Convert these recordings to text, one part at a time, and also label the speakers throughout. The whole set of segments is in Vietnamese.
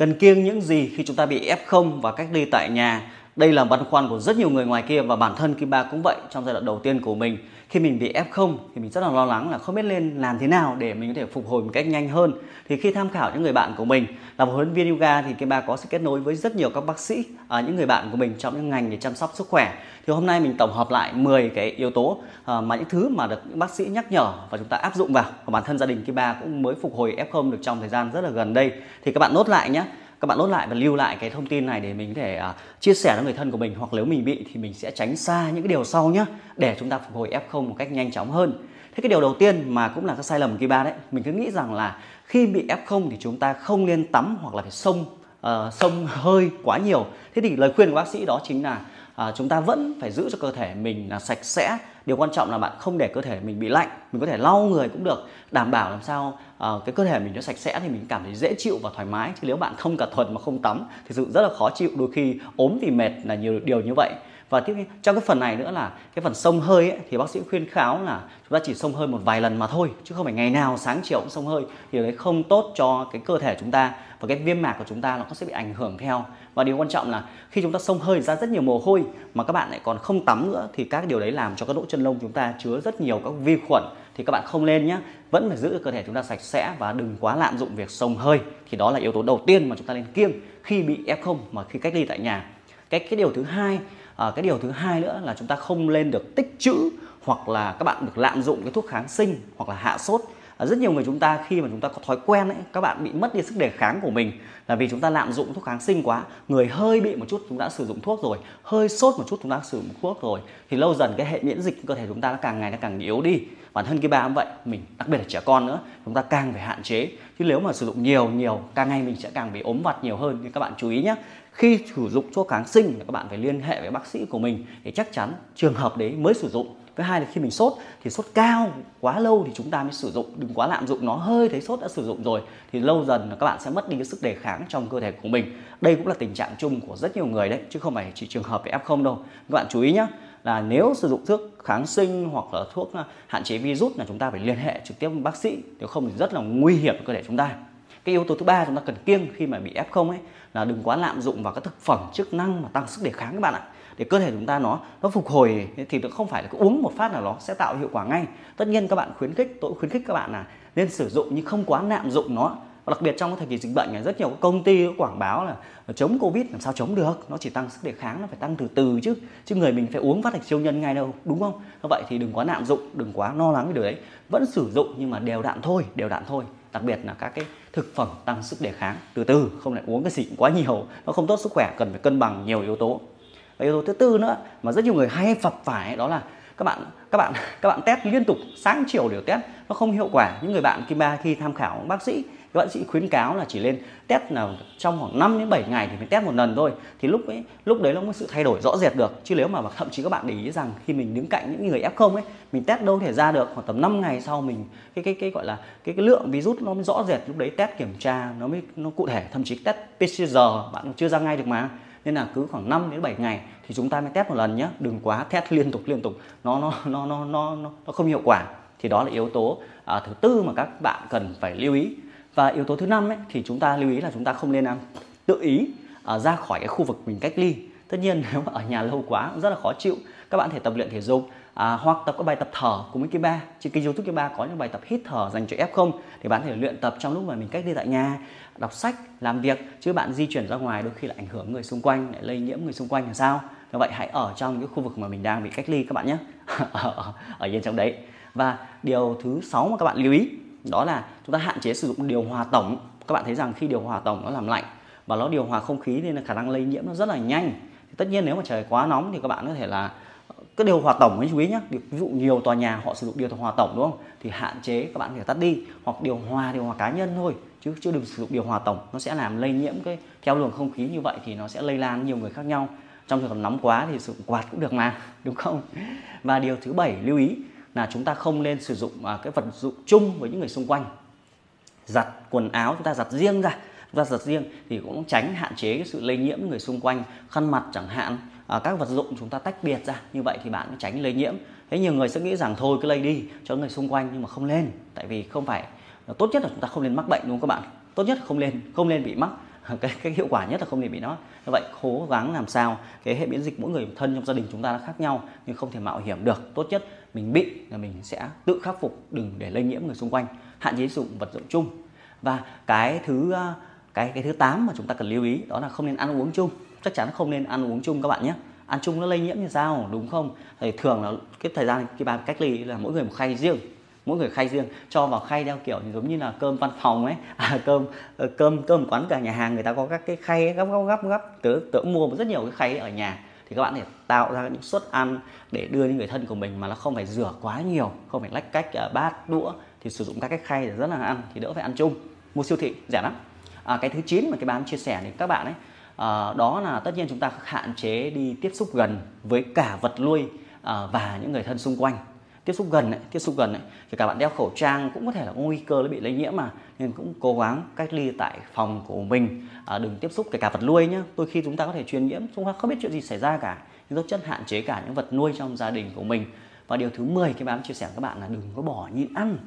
Speaker 1: Cần kiêng những gì khi chúng ta bị F0 và cách ly tại nhà? Đây là băn khoăn của rất nhiều người ngoài kia và bản thân Kim Ba cũng vậy trong giai đoạn đầu tiên của mình. Khi mình bị F0 thì mình rất là lo lắng là không biết lên làm thế nào để mình có thể phục hồi một cách nhanh hơn. Thì khi tham khảo những người bạn của mình là một huấn luyện viên yoga thì Kim Ba có sự kết nối với rất nhiều các bác sĩ, à, những người bạn của mình trong những ngành để chăm sóc sức khỏe. Thì hôm nay mình tổng hợp lại 10 cái yếu tố à, mà những thứ mà được những bác sĩ nhắc nhở và chúng ta áp dụng vào. Và bản thân gia đình Kim Ba cũng mới phục hồi F0 được trong thời gian rất là gần đây. Thì các bạn nốt lại nhé các bạn nốt lại và lưu lại cái thông tin này để mình có thể uh, chia sẻ với người thân của mình hoặc nếu mình bị thì mình sẽ tránh xa những cái điều sau nhé để chúng ta phục hồi F0 một cách nhanh chóng hơn. Thế cái điều đầu tiên mà cũng là cái sai lầm kỳ ba đấy, mình cứ nghĩ rằng là khi bị F0 thì chúng ta không nên tắm hoặc là phải sông uh, sông hơi quá nhiều. Thế thì lời khuyên của bác sĩ đó chính là uh, chúng ta vẫn phải giữ cho cơ thể mình là sạch sẽ điều quan trọng là bạn không để cơ thể mình bị lạnh mình có thể lau người cũng được đảm bảo làm sao uh, cái cơ thể mình nó sạch sẽ thì mình cảm thấy dễ chịu và thoải mái. Chứ nếu bạn không cả tuần mà không tắm thì sự rất là khó chịu đôi khi ốm thì mệt là nhiều điều như vậy và tiếp trong cái phần này nữa là cái phần sông hơi ấy, thì bác sĩ khuyên kháo là chúng ta chỉ sông hơi một vài lần mà thôi chứ không phải ngày nào sáng chiều cũng sông hơi thì đấy không tốt cho cái cơ thể chúng ta và cái viêm mạc của chúng ta nó sẽ bị ảnh hưởng theo. Và điều quan trọng là khi chúng ta sông hơi ra rất nhiều mồ hôi mà các bạn lại còn không tắm nữa thì các điều đấy làm cho các lỗ chân lông chúng ta chứa rất nhiều các vi khuẩn. Thì các bạn không lên nhé vẫn phải giữ cơ thể chúng ta sạch sẽ và đừng quá lạm dụng việc sông hơi. Thì đó là yếu tố đầu tiên mà chúng ta nên kiêng khi bị f0 mà khi cách ly tại nhà cái cái điều thứ hai à, cái điều thứ hai nữa là chúng ta không lên được tích trữ hoặc là các bạn được lạm dụng cái thuốc kháng sinh hoặc là hạ sốt. À, rất nhiều người chúng ta khi mà chúng ta có thói quen ấy các bạn bị mất đi sức đề kháng của mình là vì chúng ta lạm dụng thuốc kháng sinh quá. Người hơi bị một chút chúng ta sử dụng thuốc rồi hơi sốt một chút chúng ta sử dụng thuốc rồi thì lâu dần cái hệ miễn dịch cơ thể chúng ta nó càng ngày nó càng yếu đi. Bản thân cái ba cũng vậy mình đặc biệt là trẻ con nữa chúng ta càng phải hạn chế. Chứ nếu mà sử dụng nhiều nhiều càng ngày mình sẽ càng bị ốm vặt nhiều hơn. Nên các bạn chú ý nhé khi sử dụng thuốc kháng sinh thì các bạn phải liên hệ với bác sĩ của mình để chắc chắn trường hợp đấy mới sử dụng. Thứ hai là khi mình sốt thì sốt cao, quá lâu thì chúng ta mới sử dụng. Đừng quá lạm dụng nó, hơi thấy sốt đã sử dụng rồi thì lâu dần là các bạn sẽ mất đi cái sức đề kháng trong cơ thể của mình. Đây cũng là tình trạng chung của rất nhiều người đấy, chứ không phải chỉ trường hợp về f0 đâu. Các bạn chú ý nhé là nếu sử dụng thuốc kháng sinh hoặc là thuốc à, hạn chế virus là chúng ta phải liên hệ trực tiếp với bác sĩ. Nếu không thì rất là nguy hiểm cho cơ thể chúng ta cái yếu tố thứ ba chúng ta cần kiêng khi mà bị f0 ấy, là đừng quá lạm dụng vào các thực phẩm, chức năng mà tăng sức đề kháng các bạn ạ. Để cơ thể chúng ta nó nó phục hồi thì nó không phải là cứ uống một phát là nó sẽ tạo hiệu quả ngay. Tất nhiên các bạn khuyến khích, tôi khuyến khích các bạn là nên sử dụng nhưng không quá lạm dụng nó. Và đặc biệt trong cái thời kỳ dịch bệnh này, rất nhiều công ty quảng báo là chống covid, làm sao chống được? Nó chỉ tăng sức đề kháng, nó phải tăng từ từ chứ. Chứ người mình phải uống phát thạch siêu nhân ngay đâu, đúng không? Như vậy thì đừng quá lạm dụng, đừng quá lo lắng cái điều đấy. Vẫn sử dụng nhưng mà đều đặn thôi, đều đặn thôi đặc biệt là các cái thực phẩm tăng sức đề kháng. Từ từ, không lại uống cái gì quá nhiều, nó không tốt sức khỏe, cần phải cân bằng nhiều yếu tố. Và yếu tố thứ tư nữa mà rất nhiều người hay phập phải đó là các bạn các bạn các bạn test liên tục, sáng chiều đều test, nó không hiệu quả. Những người bạn kim ba khi tham khảo bác sĩ các bác sĩ khuyến cáo là chỉ lên test là trong khoảng 5 đến 7 ngày thì mới test một lần thôi. Thì lúc ấy lúc đấy nó có sự thay đổi rõ rệt được. Chứ nếu mà thậm chí các bạn để ý rằng khi mình đứng cạnh những người f0 ấy mình test đâu thể ra được. Khoảng tầm 5 ngày sau mình cái cái cái gọi là cái cái lượng virus nó mới rõ rệt. Lúc đấy test kiểm tra nó mới nó cụ thể. Thậm chí test PCR bạn chưa ra ngay được mà. Nên là cứ khoảng 5 đến 7 ngày thì chúng ta mới test một lần nhé đừng quá test liên tục liên tục. Nó nó nó nó nó nó không hiệu quả. Thì đó là yếu tố à, thứ tư mà các bạn cần phải lưu ý và yếu tố thứ năm ấy, thì chúng ta lưu ý là chúng ta không nên um, tự ý uh, ra khỏi cái khu vực mình cách ly. Tất nhiên nếu mà ở nhà lâu quá cũng rất là khó chịu. Các bạn thể tập luyện thể dục à, hoặc tập các bài tập thở cùng với cái ba trên kênh youtube cái ba có những bài tập hít thở dành cho f0 thì bạn thể luyện tập trong lúc mà mình cách ly tại nhà đọc sách làm việc chứ bạn di chuyển ra ngoài đôi khi là ảnh hưởng người xung quanh lại lây nhiễm người xung quanh là sao? Như vậy hãy ở trong cái khu vực mà mình đang bị cách ly các bạn nhé. Ở, ở yên trong đấy. Và điều thứ sáu mà các bạn lưu ý đó là chúng ta hạn chế sử dụng điều hòa tổng. Các bạn thấy rằng khi điều hòa tổng nó làm lạnh và nó điều hòa không khí nên là khả năng lây nhiễm nó rất là nhanh. Thì tất nhiên nếu mà trời quá nóng thì các bạn có thể là, cái điều hòa tổng ấy, chú ý nhé ví dụ nhiều tòa nhà họ sử dụng điều hòa tổng, đúng không? Thì hạn chế các bạn phải tắt đi hoặc điều hòa điều hòa cá nhân thôi, chứ chưa đừng sử dụng điều hòa tổng. Nó sẽ làm lây nhiễm cái theo luồng không khí như vậy thì nó sẽ lây lan nhiều người khác nhau. Trong trường hợp nóng quá thì sử dụng quạt cũng được mà, đúng không? Và điều thứ bảy, lưu ý là chúng ta không nên sử dụng à, cái vật dụng chung với những người xung quanh. Giặt quần áo chúng ta giặt riêng ra chúng ta giặt riêng thì cũng tránh hạn chế cái sự lây nhiễm người xung quanh khăn mặt chẳng hạn à, các vật dụng chúng ta tách biệt ra như vậy thì bạn tránh lây nhiễm. Thế nhiều người sẽ nghĩ rằng thôi cứ lây đi cho người xung quanh nhưng mà không lên tại vì không phải à, tốt nhất là chúng ta không nên mắc bệnh đúng không các bạn? Tốt nhất không lên không nên bị mắc. cái cái hiệu quả nhất là không để bị nó như vậy, cố gắng làm sao cái hệ miễn dịch mỗi người thân trong gia đình chúng ta nó khác nhau, nhưng không thể mạo hiểm được. Tốt nhất mình bị là mình sẽ tự khắc phục, đừng để lây nhiễm người xung quanh. Hạn chế sử dụng vật dụng chung. Và cái thứ à, cái cái thứ 8 mà chúng ta cần lưu ý đó là không nên ăn uống chung. Chắc chắn không nên ăn uống chung các bạn nhé. Ăn chung nó lây nhiễm như sao, đúng không? Thì thường là cái thời gian khi bạn cách ly là mỗi người một khay riêng mỗi người khay riêng cho vào khay theo kiểu giống như là cơm văn phòng ấy. À, cơm ờ, cơm cơm quán cả nhà hàng người ta có các cái khay gấp gấp gấp gấp. Tớ tớ mua rất nhiều cái khay ở nhà. Thì các bạn thể tạo ra những suất ăn để đưa những người thân của mình mà nó không phải rửa quá nhiều không phải lách cách ờ, bát đũa thì sử dụng các cái khay để rất là ăn thì đỡ phải ăn chung. Mua siêu thị rẻ lắm. À, cái thứ 9 mà cái bán chia sẻ đến các bạn ấy à, đó là tất nhiên chúng ta hạn chế đi tiếp xúc gần với cả vật nuôi à, và những người thân xung quanh tiếp xúc gần ấy, tiếp xúc gần ấy, kể cả bạn đeo khẩu trang cũng có thể là có nguy cơ nó bị lây nhiễm mà. Nên cũng cố gắng cách ly tại phòng của mình. À, đừng tiếp xúc kể cả vật nuôi nhé đôi khi chúng ta có thể truyền nhiễm chúng ta không biết chuyện gì xảy ra cả. Nhưng tốt chất hạn chế cả những vật nuôi trong gia đình của mình. Và điều thứ 10 cái bám chia sẻ với các bạn là đừng có bỏ nhịn ăn.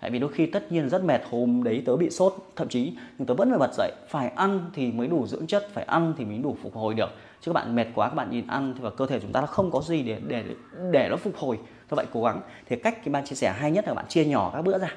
Speaker 1: Tại vì đôi khi tất nhiên rất mệt hôm đấy tớ bị sốt thậm chí nhưng tớ vẫn phải bật dậy phải ăn thì mới đủ dưỡng chất phải ăn thì mới đủ phục hồi được. Chứ các bạn mệt quá các bạn nhìn ăn thì và cơ thể chúng ta nó không có gì để để để nó phục hồi các vậy cố gắng. Thì cách cái ban chia sẻ hay nhất là bạn chia nhỏ các bữa ra.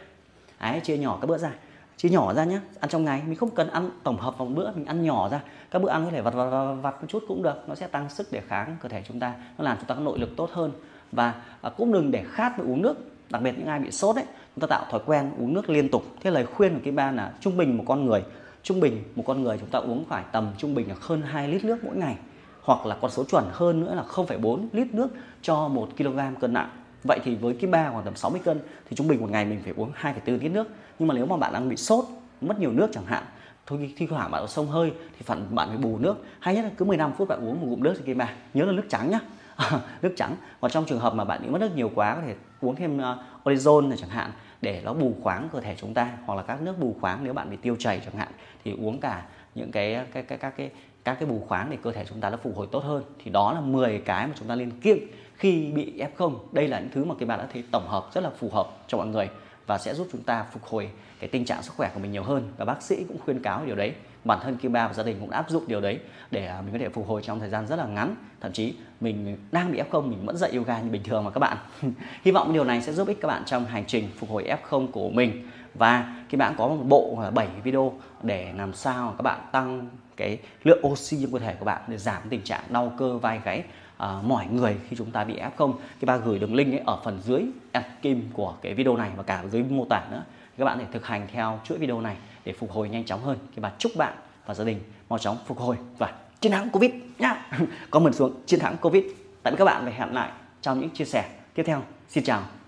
Speaker 1: Đấy, chia nhỏ các bữa ra. Chia nhỏ ra nhé ăn trong ngày. Mình không cần ăn tổng hợp vào một bữa. Mình ăn nhỏ ra. Các bữa ăn có thể vặt vặt vặt, vặt một chút cũng được. Nó sẽ tăng sức đề kháng cơ thể chúng ta. Nó làm chúng ta có nội lực tốt hơn. Và à, cũng đừng để khát với uống nước. Đặc biệt những ai bị sốt ấy chúng ta tạo thói quen uống nước liên tục. Thế lời khuyên của cái ban là trung bình một con người trung bình một con người chúng ta uống phải tầm trung bình là hơn 2 lít nước mỗi ngày. Hoặc là con số chuẩn hơn nữa là 0,4 lít nước cho 1 kg cân nặng. Vậy thì với cái ba khoảng tầm 60 cân thì trung bình một ngày mình phải uống 2,4 lít nước. Nhưng mà nếu mà bạn đang bị sốt, mất nhiều nước chẳng hạn, thôi thi thoảng bạn có sông hơi thì phản bạn phải bù nước. Hay nhất là cứ 15 phút bạn uống một ngụm nước thì ba. Nhớ là nước trắng nhá. nước trắng. Còn trong trường hợp mà bạn bị mất nước nhiều quá có thể uống thêm ờ, uh, orezon này chẳng hạn để nó bù khoáng cơ thể chúng ta hoặc là các nước bù khoáng nếu bạn bị tiêu chảy chẳng hạn thì uống cả những cái cái cái các cái các cái bù khoáng để cơ thể chúng ta nó phục hồi tốt hơn thì đó là 10 cái mà chúng ta nên kiêng khi bị F0 đây là những thứ mà cái bạn đã thấy tổng hợp, rất là phù hợp cho mọi người và sẽ giúp chúng ta phục hồi cái tình trạng sức khỏe của mình nhiều hơn. Và bác sĩ cũng khuyên cáo điều đấy, bản thân Kim Ba và gia đình cũng áp dụng điều đấy để à, mình có thể phục hồi trong thời gian rất là ngắn. Thậm chí mình đang bị F0 mình vẫn dạy yoga như bình thường mà các bạn. Hy vọng điều này sẽ giúp ích các bạn trong hành trình phục hồi F0 của mình. Và khi bạn có một bộ 7 video để làm sao các bạn tăng cái lượng oxy trong cơ thể của bạn để giảm tình trạng đau cơ, vai gáy à, mỏi người khi chúng ta bị F0 thì ba gửi đường link ấy ở phần dưới em kim của cái video này và cả dưới mô tả nữa. Các bạn thể thực hành theo chuỗi video này để phục hồi nhanh chóng hơn. Thì bà chúc bạn và gia đình mau chóng phục hồi và chiến thắng Covid nhá. Comment xuống chiến thắng Covid. Tạm các bạn và hẹn lại trong những chia sẻ tiếp theo. Xin chào.